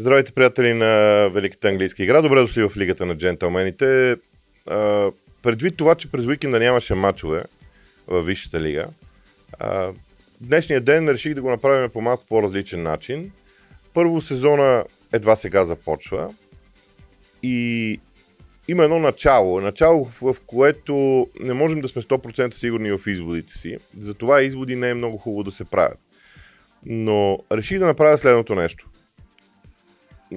Здравейте, приятели на Великата английска игра. Добре дошли в Лигата на джентълмените. А, предвид това, че през уикенда нямаше матчове в Висшата лига, а, днешния ден реших да го направим по малко по-различен начин. Първо сезона едва сега започва и има едно начало. Начало, в което не можем да сме 100% сигурни в изводите си. Затова изводи не е много хубаво да се правят. Но реших да направя следното нещо –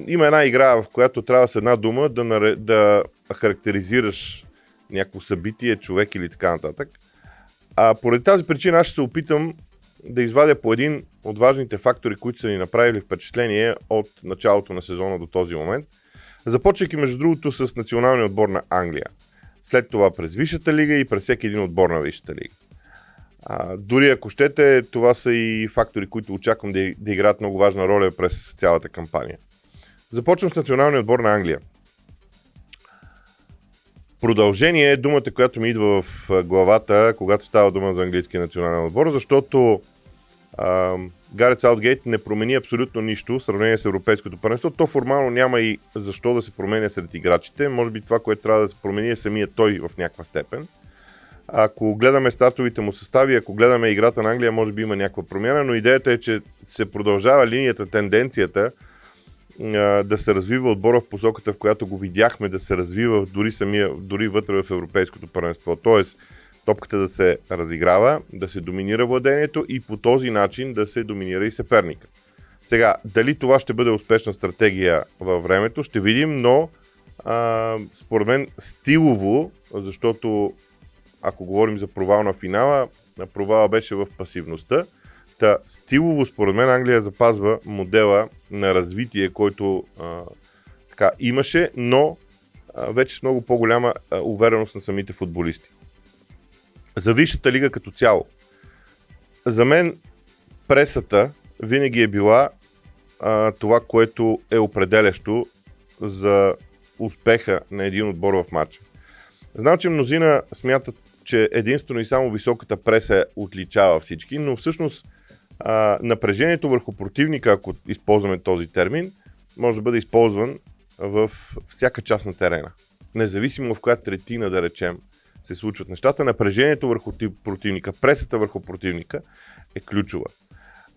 има една игра, в която трябва с една дума да, наре, да характеризираш някакво събитие, човек или така нататък. А поради тази причина аз ще се опитам да извадя по един от важните фактори, които са ни направили впечатление от началото на сезона до този момент. Започвайки между другото с националния отбор на Англия. След това през Висшата лига и през всеки един отбор на Висшата лига. А, дори ако щете, това са и фактори, които очаквам да, да играят много важна роля през цялата кампания. Започвам с националния отбор на Англия. Продължение е думата, която ми идва в главата, когато става дума за английския национален отбор, защото Гарет Саутгейт не промени абсолютно нищо в сравнение с Европейското първенство. То формално няма и защо да се променя сред играчите. Може би това, което трябва да се промени е самия той в някаква степен. Ако гледаме стартовите му състави, ако гледаме играта на Англия, може би има някаква промяна, но идеята е, че се продължава линията, тенденцията да се развива отбора в посоката, в която го видяхме да се развива дори, самия, дори вътре в Европейското първенство. Тоест, топката да се разиграва, да се доминира владението и по този начин да се доминира и съперника. Сега, дали това ще бъде успешна стратегия във времето, ще видим, но а, според мен стилово, защото ако говорим за провал на финала, провала беше в пасивността. Та, стилово, според мен, Англия запазва модела на развитие, който а, така, имаше, но а, вече с много по-голяма а, увереност на самите футболисти. За Висшата лига като цяло. За мен пресата винаги е била а, това, което е определящо за успеха на един отбор в матча. Знам, че мнозина смятат, че единствено и само високата преса отличава всички, но всъщност а, напрежението върху противника, ако използваме този термин, може да бъде използван в всяка част на терена. Независимо в коя третина, да речем, се случват нещата, напрежението върху противника, пресата върху противника е ключова.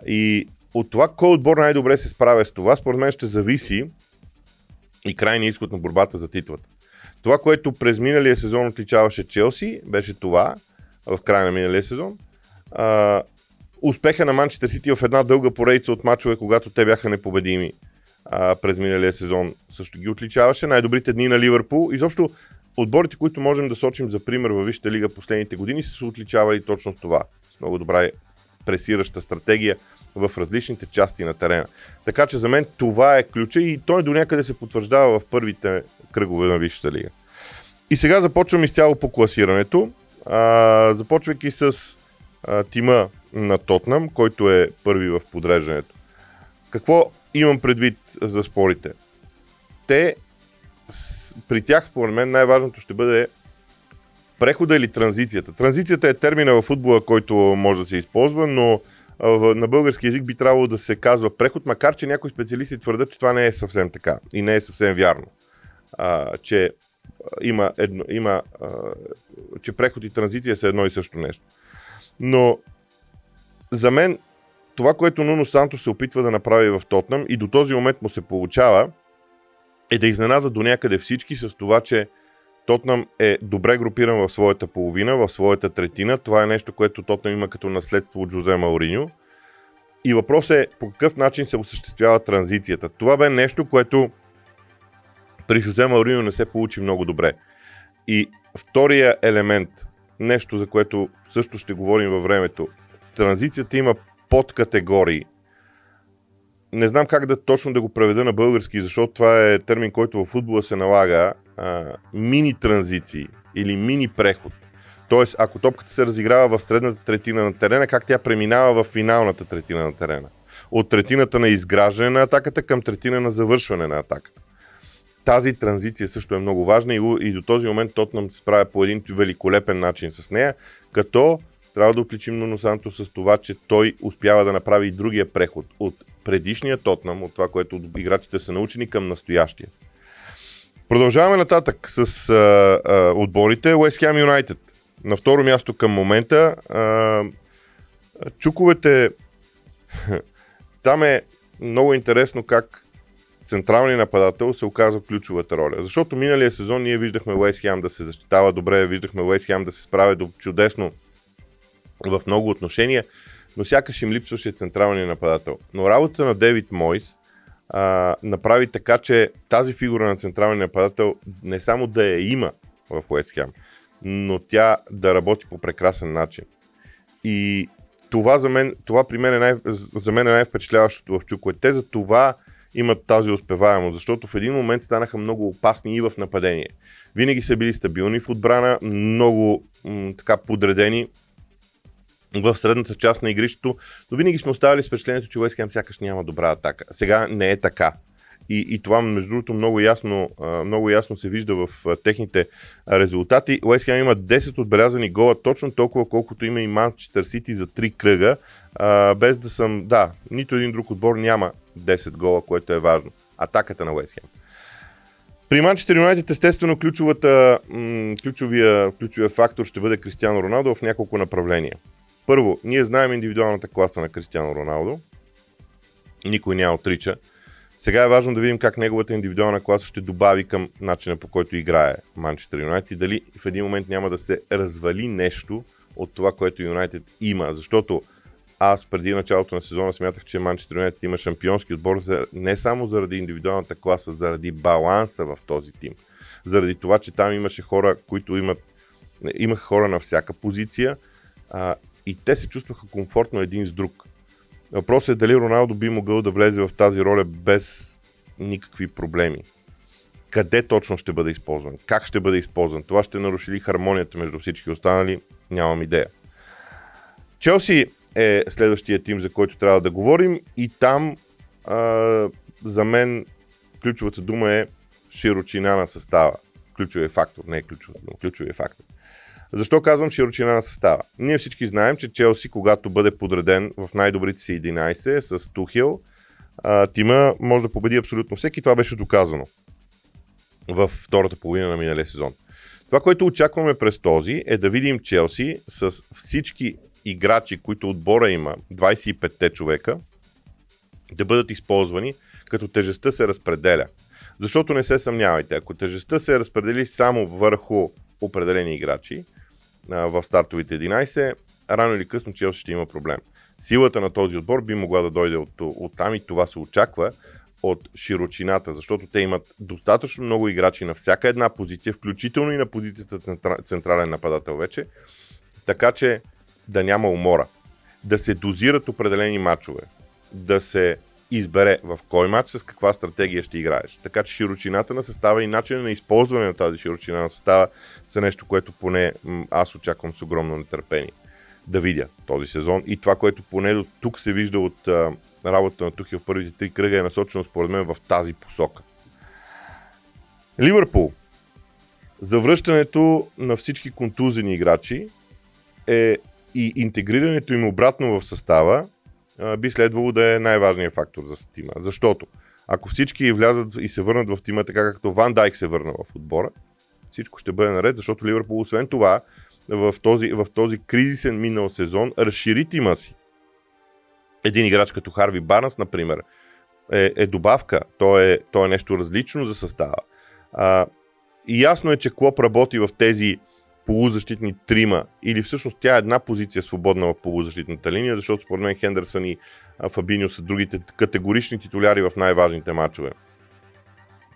И от това кой отбор най-добре се справя с това, според мен ще зависи и крайния изход на борбата за титлата. Това, което през миналия сезон отличаваше Челси, беше това, в края на миналия сезон. Успеха на Манчестър Сити в една дълга поредица от мачове, когато те бяха непобедими а, през миналия сезон, също ги отличаваше. Най-добрите дни на Ливърпул. Изобщо отборите, които можем да сочим за пример във Висшата лига последните години, са се отличавали точно с това. С много добра пресираща стратегия в различните части на терена. Така че за мен това е ключа и той до някъде се потвърждава в първите кръгове на Висшата лига. И сега започвам изцяло по класирането, а, започвайки с а, тима на Тотнам, който е първи в подреждането. Какво имам предвид за спорите? Те, при тях, според мен, най-важното ще бъде прехода или транзицията. Транзицията е термина в футбола, който може да се използва, но на български язик би трябвало да се казва преход, макар че някои специалисти твърдят, че това не е съвсем така и не е съвсем вярно. А, че има, едно, има а, че преход и транзиция са едно и също нещо. Но за мен това, което Нуно Санто се опитва да направи в Тотнам и до този момент му се получава, е да изненаза до някъде всички с това, че Тотнам е добре групиран в своята половина, в своята третина. Това е нещо, което Тотнам има като наследство от Жозе Мауриньо. И въпрос е по какъв начин се осъществява транзицията. Това бе нещо, което при Жозе Мауриньо не се получи много добре. И втория елемент, нещо за което също ще говорим във времето, транзицията има подкатегории. Не знам как да точно да го преведа на български, защото това е термин, който в футбола се налага. Мини транзиции или мини преход. Тоест, ако топката се разиграва в средната третина на терена, как тя преминава в финалната третина на терена? От третината на изграждане на атаката към третина на завършване на атаката. Тази транзиция също е много важна и, и до този момент Тотнам се справя по един великолепен начин с нея, като Трябва да отличим Нуно Санто с това, че той успява да направи и другия преход от предишния Тотнам, от това, което играчите са научени към настоящия. Продължаваме нататък с а, а, отборите. West Ham United. На второ място към момента. А, чуковете. Там е много интересно как централният нападател се оказва ключовата роля. Защото миналия сезон ние виждахме Уест Хем да се защитава добре, виждахме Уест Хем да се справя чудесно в много отношения, но сякаш им липсваше централния нападател. Но работата на Девид Мойс а, направи така, че тази фигура на централния нападател не само да я има в Уест Хем, но тя да работи по прекрасен начин. И това за мен, това при мен е най, за мен е най-впечатляващото в Чуко. Те за това имат тази успеваемост, защото в един момент станаха много опасни и в нападение. Винаги са били стабилни в отбрана, много м- така подредени в средната част на игрището, но винаги сме оставали с впечатлението, че Уест сякаш няма добра атака. Сега не е така. И, и това, между другото, много ясно, много ясно се вижда в техните резултати. Уест има 10 отбелязани гола, точно толкова колкото има и Манчестър Сити за 3 кръга. без да съм, да, нито един друг отбор няма 10 гола, което е важно. Атаката на Уест Хем. При Манчестър Юнайтед естествено ключовия, ключовия фактор ще бъде Кристиано Роналдо в няколко направления. Първо, ние знаем индивидуалната класа на Кристиано Роналдо. Никой няма отрича. Сега е важно да видим как неговата индивидуална класа ще добави към начина по който играе Манчестър Юнайтед и дали в един момент няма да се развали нещо от това, което Юнайтед има. Защото аз преди началото на сезона смятах, че Манчестър Юнайтед има шампионски отбор не само заради индивидуалната класа, заради баланса в този тим. Заради това, че там имаше хора, които имат имаха хора на всяка позиция а, и те се чувстваха комфортно един с друг. Въпросът е дали Роналдо би могъл да влезе в тази роля без никакви проблеми. Къде точно ще бъде използван? Как ще бъде използван? Това ще наруши ли хармонията между всички останали? Нямам идея. Челси е следващия тим, за който трябва да говорим и там а, за мен ключовата дума е широчина на състава. Ключовия фактор, не е ключовата дума, ключовия фактор. Защо казвам широчина на състава? Ние всички знаем, че Челси, когато бъде подреден в най-добрите си 11 с Тухил, тима може да победи абсолютно всеки. Това беше доказано в втората половина на миналия сезон. Това, което очакваме през този е да видим Челси с всички играчи, които отбора има, 25-те човека, да бъдат използвани, като тежестта се разпределя. Защото не се съмнявайте, ако тежестта се разпредели само върху определени играчи в стартовите 11, рано или късно Челси ще има проблем. Силата на този отбор би могла да дойде от, от там и това се очаква от широчината, защото те имат достатъчно много играчи на всяка една позиция, включително и на позицията централен нападател вече, така че да няма умора, да се дозират определени матчове, да се избере в кой матч с каква стратегия ще играеш. Така че широчината на състава и начинът на използване на тази широчина на състава са нещо, което поне аз очаквам с огромно нетърпение да видя този сезон. И това, което поне до тук се вижда от а, работата на Тухи в първите три кръга е насочено според мен в тази посока. Ливърпул. Завръщането на всички контузени играчи е и интегрирането им обратно в състава би следвало да е най-важният фактор за тима. Защото ако всички влязат и се върнат в тима така както Ван Дайк се върна в отбора, всичко ще бъде наред, защото Ливърпул освен това в този, в този кризисен минал сезон разшири тима си. Един играч като Харви Барнс, например, е, е добавка. То е, то е нещо различно за състава. А, и ясно е, че Клоп работи в тези полузащитни трима, или всъщност тя е една позиция свободна в полузащитната линия, защото според мен Хендерсън и Фабинио са другите категорични титуляри в най-важните матчове.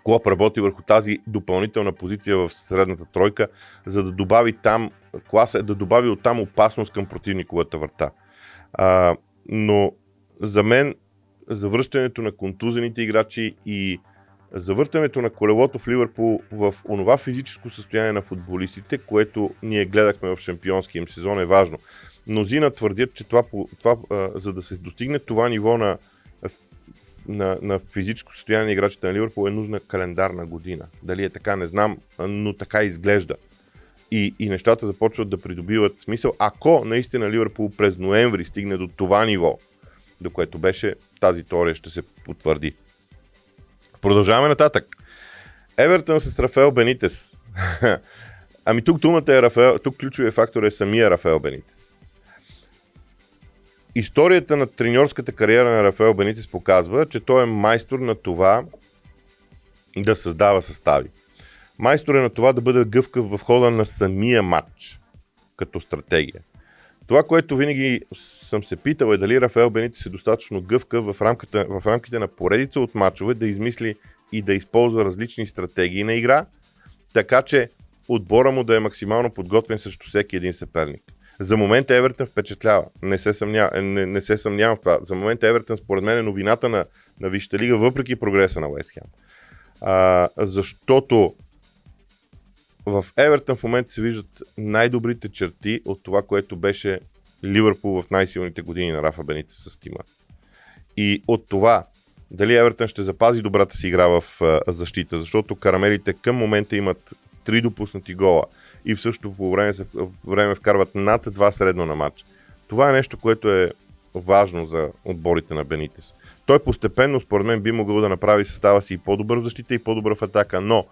Клоп работи върху тази допълнителна позиция в средната тройка, за да добави там класа, да добави оттам опасност към противниковата врата. А, но за мен завръщането на контузените играчи и завъртането на колелото в Ливърпул в онова физическо състояние на футболистите, което ние гледахме в шампионския им сезон е важно. Мнозина твърдят, че това, това, за да се достигне това ниво на, на, на физическо състояние на играчите на Ливърпул е нужна календарна година. Дали е така, не знам, но така изглежда. и, и нещата започват да придобиват смисъл, ако наистина Ливърпул през ноември стигне до това ниво, до което беше, тази теория ще се потвърди. Продължаваме нататък. Евертън с Рафаел Бенитес. ами тук думата е Рафаел, тук ключовия фактор е самия Рафаел Бенитес. Историята на треньорската кариера на Рафаел Бенитес показва, че той е майстор на това да създава състави. Майстор е на това да бъде гъвкав в хода на самия матч, като стратегия. Това, което винаги съм се питал е дали Рафаел Бенитес е достатъчно гъвкав в, рамката, в рамките на поредица от матчове да измисли и да използва различни стратегии на игра, така че отбора му да е максимално подготвен срещу всеки един съперник. За момента Евертън впечатлява. Не се, съмня, не, не се съмнявам в това. За момента Евертън, според мен, е новината на, на Висшата лига, въпреки прогреса на Уест А, защото в Евертън в момента се виждат най-добрите черти от това, което беше Ливърпул в най-силните години на Рафа Бените с тима. И от това дали Евертън ще запази добрата си игра в защита, защото карамелите към момента имат три допуснати гола и в същото по време, време вкарват над два средно на матч. Това е нещо, което е важно за отборите на Бенитес. Той постепенно, според мен, би могъл да направи състава си и по-добър в защита и по-добър в атака, но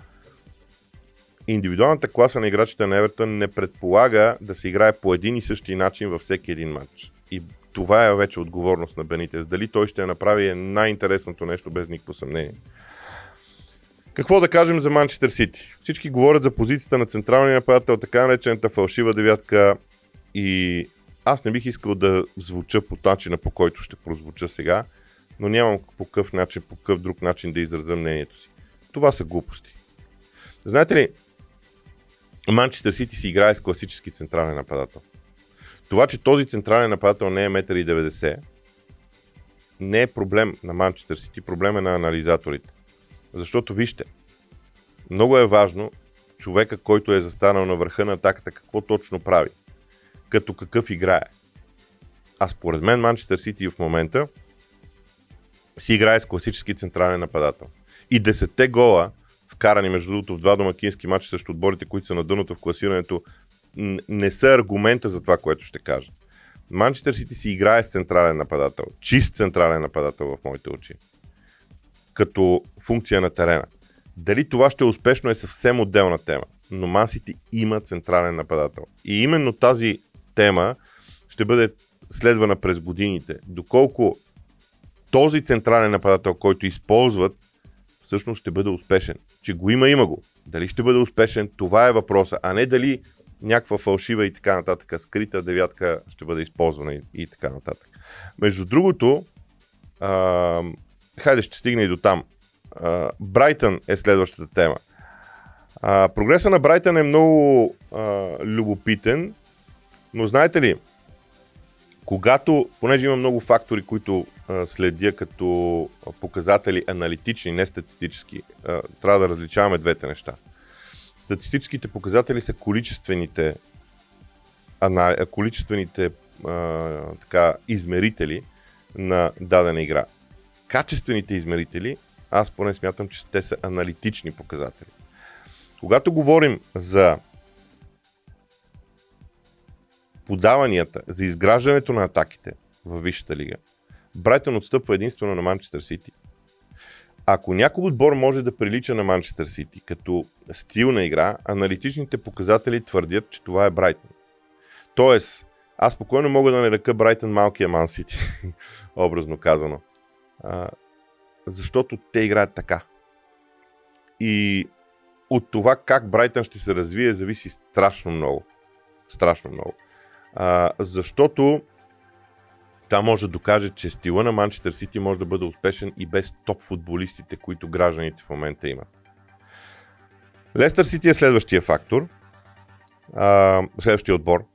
индивидуалната класа на играчите на Евертън не предполага да се играе по един и същи начин във всеки един матч. И това е вече отговорност на Бенитес. Дали той ще направи е най-интересното нещо без никакво съмнение. Какво да кажем за Манчестър Сити? Всички говорят за позицията на централния нападател, така наречената фалшива девятка и аз не бих искал да звуча по начина, по който ще прозвуча сега, но нямам по какъв начин, по какъв друг начин да изразя мнението си. Това са глупости. Знаете ли, Манчестър Сити си играе с класически централен нападател. Това, че този централен нападател не е 1,90 м, не е проблем на Манчестър Сити, проблем е на анализаторите. Защото вижте, много е важно човека, който е застанал на върха на атаката, какво точно прави. Като какъв играе. А според мен Манчестър Сити в момента си играе с класически централен нападател. И десетте гола, вкарани между другото в два домакински матча срещу отборите, които са на дъното в класирането, не са аргумента за това, което ще кажа. Манчестър Сити си играе с централен нападател. Чист централен нападател в моите очи. Като функция на терена. Дали това ще е успешно е съвсем отделна тема. Но Ман Сити има централен нападател. И именно тази тема ще бъде следвана през годините. Доколко този централен нападател, който използват, всъщност ще бъде успешен. Че го има, има го. Дали ще бъде успешен, това е въпроса, а не дали някаква фалшива и така нататък, скрита девятка ще бъде използвана и, и така нататък. Между другото, а, хайде ще стигне и до там. А, Брайтън е следващата тема. А, прогреса на Брайтън е много а, любопитен, но знаете ли, когато, понеже има много фактори, които а, следя като показатели аналитични, не статистически, а, трябва да различаваме двете неща. Статистическите показатели са количествените, ана, количествените а, така, измерители на дадена игра. Качествените измерители, аз поне смятам, че те са аналитични показатели. Когато говорим за подаванията, за изграждането на атаките в Висшата лига, Брайтън отстъпва единствено на Манчестър Сити ако някой отбор може да прилича на Манчестър Сити като стил на игра, аналитичните показатели твърдят, че това е Брайтън. Тоест, аз спокойно мога да нарека Брайтън малкия Ман Сити, образно казано. А, защото те играят така. И от това как Брайтън ще се развие зависи страшно много. Страшно много. А, защото това може да докаже, че стила на Манчестър Сити може да бъде успешен и без топ футболистите, които гражданите в момента имат. Лестър Сити е следващия фактор, а, следващия отбор.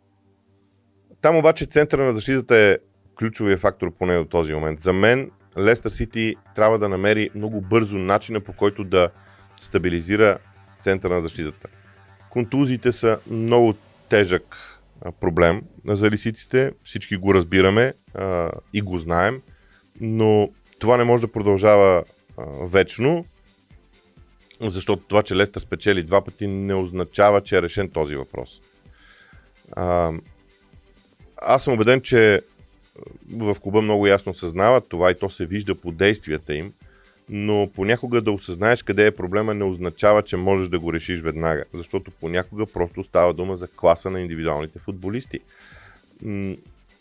Там обаче центъра на защитата е ключовия фактор поне до този момент. За мен Лестър Сити трябва да намери много бързо начина по който да стабилизира центъра на защитата. Контузиите са много тежък проблем за лисиците. Всички го разбираме а, и го знаем, но това не може да продължава а, вечно. защото това, че Лестър спечели два пъти, не означава, че е решен този въпрос. А, аз съм убеден, че в клуба много ясно съзнават това и то се вижда по действията им, но понякога да осъзнаеш къде е проблема не означава, че можеш да го решиш веднага, защото понякога просто става дума за класа на индивидуалните футболисти.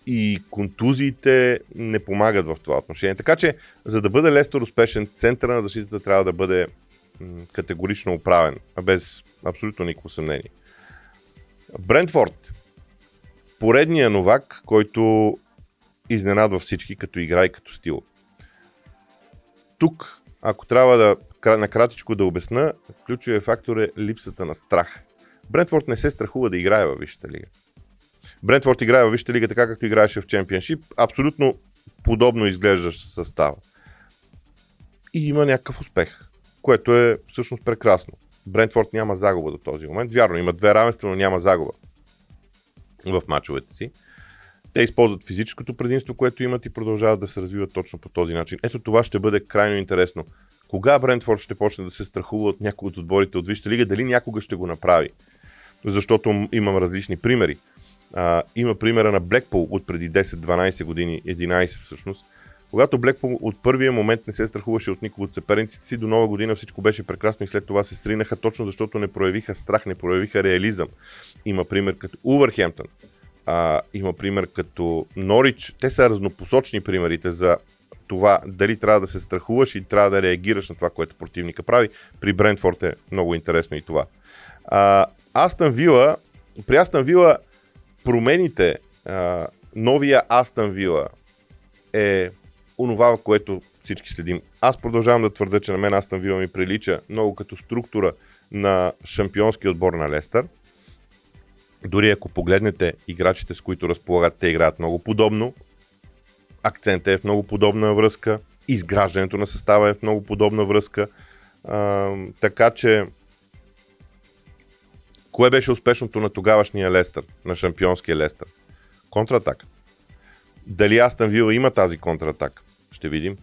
И контузиите не помагат в това отношение. Така че, за да бъде Лестър успешен, центъра на защитата трябва да бъде категорично оправен, без абсолютно никакво съмнение. Брентфорд. Поредния новак, който изненадва всички като игра и като стил. Тук, ако трябва да накратичко да обясна, ключовия фактор е липсата на страх. Брентфорд не се страхува да играе във Висшата лига. Брентфорд играе във Висшата лига така, както играеше в Чемпионшип. Абсолютно подобно изглеждащ състава. И има някакъв успех, което е всъщност прекрасно. Брентфорд няма загуба до този момент. Вярно, има две равенства, но няма загуба в мачовете си. Те използват физическото предимство, което имат и продължават да се развиват точно по този начин. Ето това ще бъде крайно интересно. Кога Брентфорд ще почне да се страхува от някои от отборите от Висшата лига, дали някога ще го направи? Защото имам различни примери. А, има примера на Блекпол от преди 10-12 години, 11 всъщност, когато Блекпол от първия момент не се страхуваше от никого от съперниците си, до нова година всичко беше прекрасно и след това се стринаха точно защото не проявиха страх, не проявиха реализъм. Има пример като Увърхемптън, а, има пример като Норич. Те са разнопосочни примерите за това дали трябва да се страхуваш и трябва да реагираш на това, което противника прави. При Брентфорд е много интересно и това. А, Астън Вила, при Астън Вила промените, а, новия Астън Вила е онова, което всички следим. Аз продължавам да твърда, че на мен Астън Вила ми прилича много като структура на шампионски отбор на Лестър. Дори ако погледнете играчите, с които разполагат, те играят много подобно. Акцентът е в много подобна връзка. Изграждането на състава е в много подобна връзка. А, така че Кое беше успешното на тогавашния Лестър, на шампионския Лестър? Контратак. Дали Астън Вила има тази контратак? Ще видим.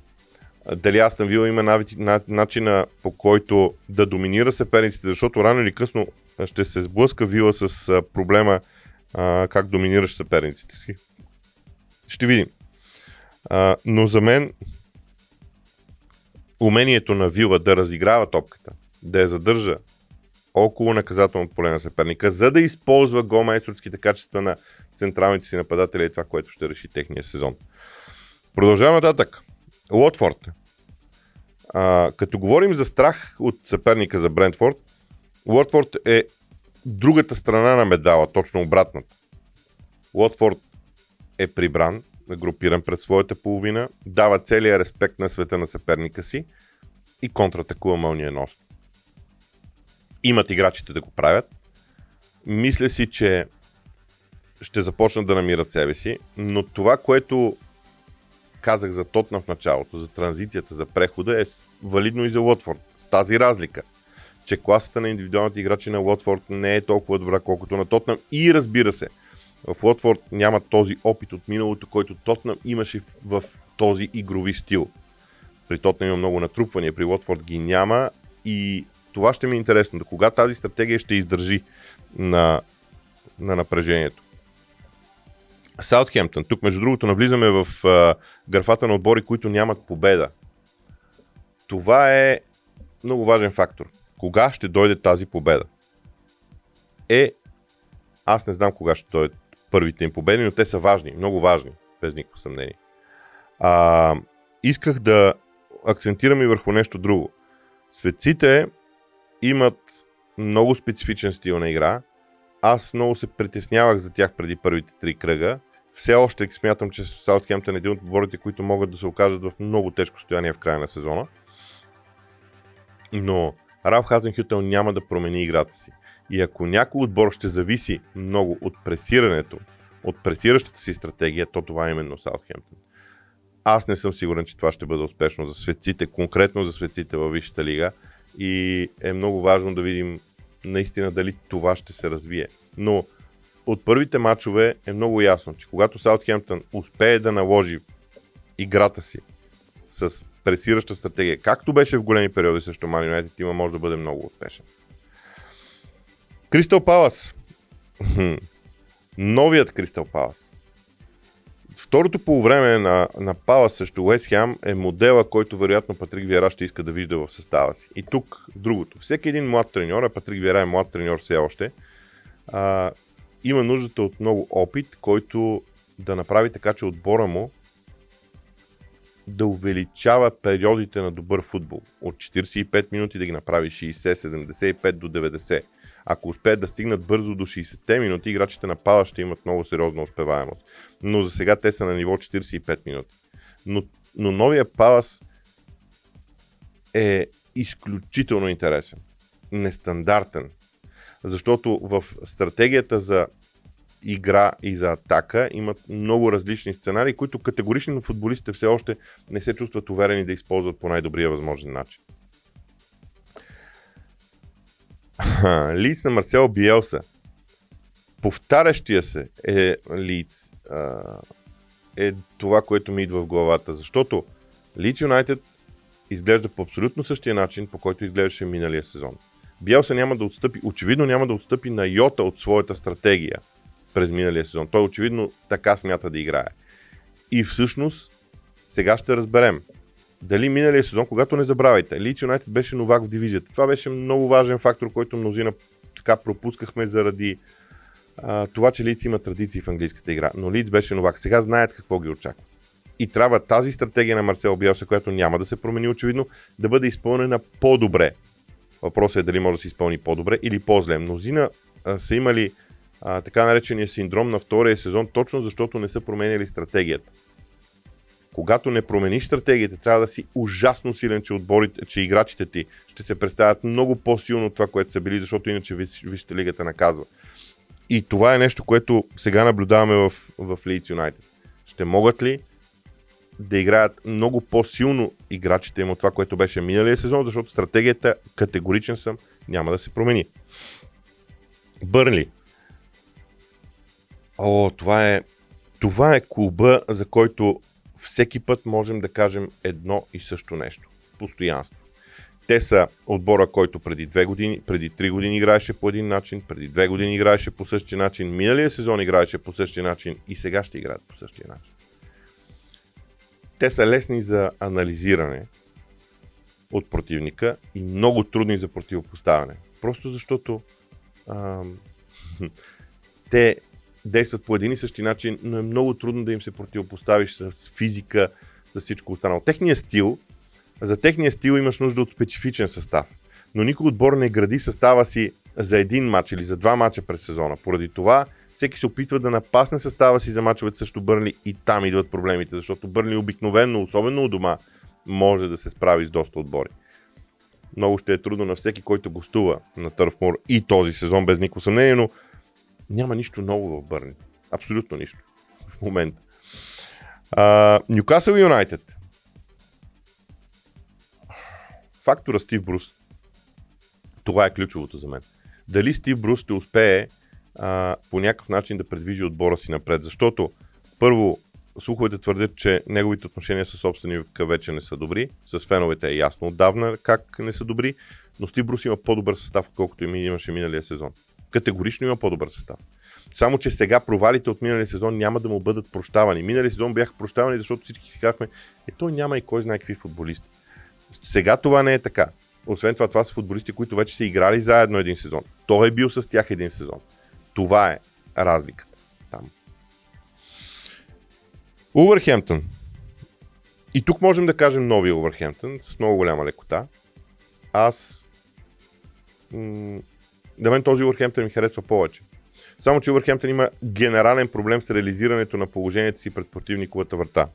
Дали Астън Вила има начина по който да доминира съперниците, защото рано или късно ще се сблъска Вила с проблема а, как доминираш съперниците си. Ще видим. А, но за мен умението на Вила да разиграва топката, да я задържа, около наказателното поле на съперника, за да използва голмайсторските качества на централните си нападатели и това, което ще реши техния сезон. Продължаваме нататък. Лотфорд. А, като говорим за страх от съперника за Брентфорд, Лотфорд е другата страна на медала, точно обратната. Лотфорд е прибран, групиран пред своята половина, дава целия респект на света на съперника си и контратакува мълниеносно имат играчите да го правят. Мисля си, че ще започнат да намират себе си, но това, което казах за Тотна в началото, за транзицията, за прехода, е валидно и за Лотфорд. С тази разлика, че класата на индивидуалните играчи на Лотфорд не е толкова добра, колкото на Тотнам. И разбира се, в Лотфорд няма този опит от миналото, който Тотнам имаше в, този игрови стил. При Тотнам има много натрупвания, при Лотфорд ги няма и това ще ми е интересно. Да кога тази стратегия ще издържи на, на напрежението. Саутхемптън. Тук, между другото, навлизаме в а, графата на отбори, които нямат победа. Това е много важен фактор. Кога ще дойде тази победа? Е, аз не знам кога ще дойдат първите им победи, но те са важни, много важни, без никакво съмнение. А, исках да акцентирам и върху нещо друго. Светците имат много специфичен стил на игра. Аз много се притеснявах за тях преди първите три кръга. Все още смятам, че Саутхемптън е един от отборите, които могат да се окажат в много тежко състояние в края на сезона. Но Ралф Хазенхютел няма да промени играта си. И ако някой отбор ще зависи много от пресирането, от пресиращата си стратегия, то това е именно Саутхемптън. Аз не съм сигурен, че това ще бъде успешно за светците, конкретно за светците във Висшата лига и е много важно да видим наистина дали това ще се развие. Но от първите матчове е много ясно, че когато Саутхемптън успее да наложи играта си с пресираща стратегия, както беше в големи периоди срещу Man United, има може да бъде много успешен. Кристал Палас. Новият Кристал Палас. Второто полувреме на, на Палас срещу Уест Хем е модела, който вероятно Патрик Виера ще иска да вижда в състава си. И тук другото. Всеки един млад треньор, а Патрик Виера е млад треньор все още, а, има нуждата от много опит, който да направи така, че отбора му да увеличава периодите на добър футбол. От 45 минути да ги направи 60, 75 до 90. Ако успеят да стигнат бързо до 60-те минути, играчите на Пала ще имат много сериозна успеваемост. Но за сега те са на ниво 45 минути. Но, но новия Палас е изключително интересен. Нестандартен. Защото в стратегията за игра и за атака имат много различни сценарии, които категорично футболистите все още не се чувстват уверени да използват по най-добрия възможен начин. Лиц на Марсел Биелса. Повтарящия се е лиц. Е това, което ми идва в главата. Защото Лиц Юнайтед изглежда по абсолютно същия начин, по който изглеждаше миналия сезон. Биелса няма да отстъпи, очевидно няма да отстъпи на йота от своята стратегия през миналия сезон. Той очевидно така смята да играе. И всъщност, сега ще разберем. Дали миналия сезон, когато не забравяйте, Лидс Юнайтед беше новак в дивизията. Това беше много важен фактор, който мнозина така пропускахме заради а, това, че Лиц има традиции в английската игра. Но Лиц беше новак. Сега знаят какво ги очаква. И трябва тази стратегия на Марсел Биелса, която няма да се промени очевидно, да бъде изпълнена по-добре. Въпросът е дали може да се изпълни по-добре или по-зле. Мнозина а, са имали а, така наречения синдром на втория сезон, точно защото не са променяли стратегията. Когато не промениш стратегията, трябва да си ужасно силен, че, отборите, че играчите ти ще се представят много по-силно от това, което са били, защото иначе вижте лигата наказва. И това е нещо, което сега наблюдаваме в, в Leeds United. Ще могат ли да играят много по-силно играчите им от това, което беше миналия сезон, защото стратегията, категоричен съм, няма да се промени. Бърли. О, това е, това е клуба, за който всеки път можем да кажем едно и също нещо. Постоянство. Те са отбора, който преди две години, преди три години играеше по един начин, преди две години играеше по същия начин, миналия сезон играеше по същия начин и сега ще играят по същия начин. Те са лесни за анализиране от противника и много трудни за противопоставяне. Просто защото ам, те действат по един и същи начин, но е много трудно да им се противопоставиш с физика, с всичко останало. Техният стил, за техния стил имаш нужда от специфичен състав. Но никой отбор не гради състава си за един матч или за два матча през сезона. Поради това всеки се опитва да напасне състава си за мачовете също Бърли и там идват проблемите, защото Бърли обикновенно, особено у дома, може да се справи с доста отбори. Много ще е трудно на всеки, който гостува на Търфмор и този сезон, без никакво съмнение, но няма нищо ново в Бърни. Абсолютно нищо. В момента. Нюкасъл Юнайтед. Фактора Стив Брус. Това е ключовото за мен. Дали Стив Брус ще успее а, по някакъв начин да предвижи отбора си напред. Защото, първо, слуховете твърдят, че неговите отношения с собственика вече не са добри. С феновете е ясно отдавна как не са добри, но Стив Брус има по-добър състав, отколкото имаше миналия сезон категорично има по-добър състав. Само, че сега провалите от миналия сезон няма да му бъдат прощавани. Миналия сезон бяха прощавани, защото всички си казахме, е, той няма и кой знае какви футболисти. Сега това не е така. Освен това, това са футболисти, които вече са играли заедно един сезон. Той е бил с тях един сезон. Това е разликата там. Увърхемптън. И тук можем да кажем нови Увърхемптън с много голяма лекота. Аз на мен този Уърхемптън ми харесва повече. Само, че Уърхемптън има генерален проблем с реализирането на положението си пред противниковата врата.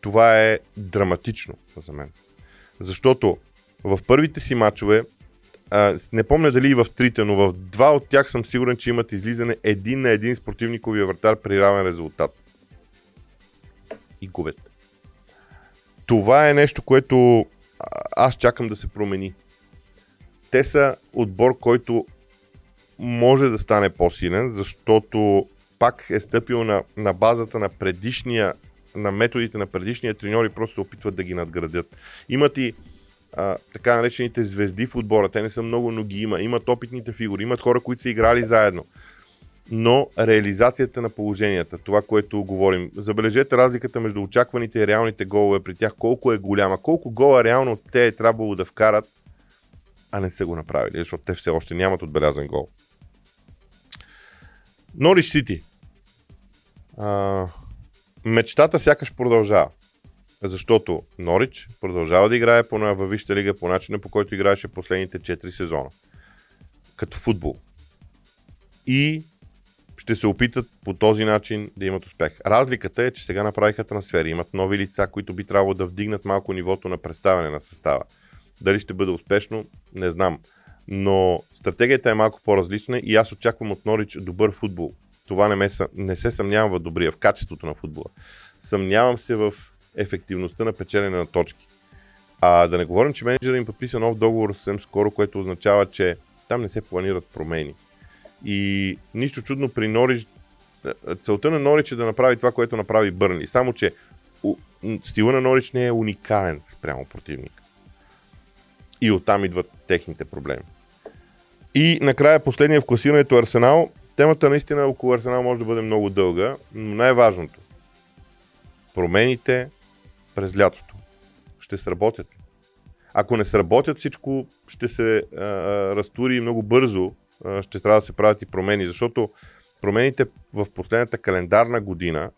Това е драматично за мен. Защото в първите си матчове, а, не помня дали и в трите, но в два от тях съм сигурен, че имат излизане един на един с противниковия вратар при равен резултат. И губят. Това е нещо, което аз чакам да се промени. Те са отбор, който може да стане по-силен, защото пак е стъпил на, на базата на предишния на методите на предишния треньори, просто се опитват да ги надградят. Имат и а, така наречените звезди в отбора. Те не са много, но ги има. Имат опитните фигури, имат хора, които са играли заедно. Но реализацията на положенията, това, което говорим, забележете разликата между очакваните и реалните голове при тях, колко е голяма, колко гола реално те е трябвало да вкарат, а не са го направили, защото те все още нямат отбелязан гол. Норич Сити. Мечтата сякаш продължава. Защото Норич продължава да играе по във Висшата лига по начина по който играеше последните 4 сезона. Като футбол. И ще се опитат по този начин да имат успех. Разликата е, че сега направиха трансфери. Имат нови лица, които би трябвало да вдигнат малко нивото на представяне на състава. Дали ще бъде успешно, не знам. Но стратегията е малко по-различна и аз очаквам от Норич добър футбол. Това не, ме, не се съмнявам в добрия, в качеството на футбола. Съмнявам се в ефективността на печелене на точки. А да не говорим, че менеджерът им подписа нов договор съвсем скоро, което означава, че там не се планират промени. И нищо чудно при Норич, целта на Норич е да направи това, което направи Бърнли. Само, че стила на Норич не е уникален спрямо противник. И оттам идват техните проблеми. И накрая последния в класирането Арсенал. Темата наистина около Арсенал може да бъде много дълга, но най-важното. Промените през лятото ще сработят. Ако не сработят, всичко ще се а, разтури много бързо. А, ще трябва да се правят и промени, защото промените в последната календарна година,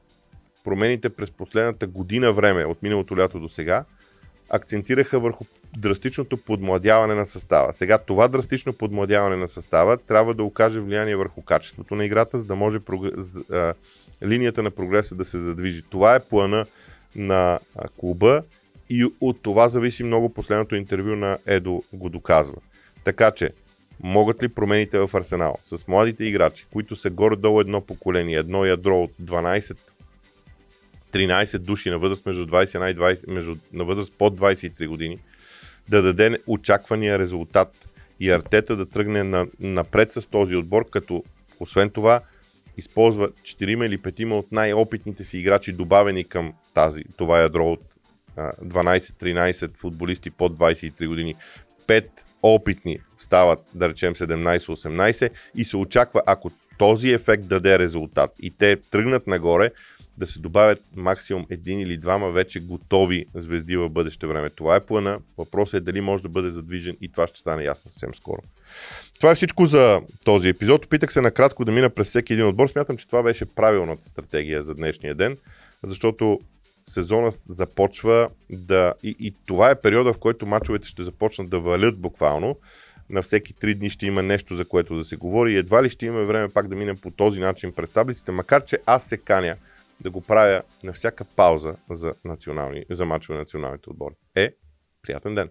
промените през последната година време, от миналото лято до сега, акцентираха върху драстичното подмладяване на състава. Сега това драстично подмладяване на състава трябва да окаже влияние върху качеството на играта, за да може прогрес, а, линията на прогреса да се задвижи. Това е плана на клуба и от това зависи много последното интервю на Едо го доказва. Така че, могат ли промените в Арсенал с младите играчи, които са горе-долу едно поколение, едно ядро от 12 13 души на възраст между 21 и 20, между, на възраст под 23 години, да даде очаквания резултат и Артета да тръгне на, напред с този отбор, като освен това използва 4 или 5 от най-опитните си играчи, добавени към тази, това ядро от 12-13 футболисти под 23 години. 5 опитни стават, да речем 17-18 и се очаква, ако този ефект даде резултат и те тръгнат нагоре, да се добавят максимум един или двама вече готови звезди в бъдеще време. Това е плана. Въпросът е дали може да бъде задвижен и това ще стане ясно съвсем скоро. Това е всичко за този епизод. Опитах се накратко да мина през всеки един отбор. Смятам, че това беше правилната стратегия за днешния ден, защото сезона започва да... И, и това е периода, в който мачовете ще започнат да валят буквално. На всеки три дни ще има нещо, за което да се говори. Едва ли ще имаме време пак да минем по този начин през таблиците, макар че аз се каня да го правя на всяка пауза за, национални, за мачове на националните отбори. Е, приятен ден!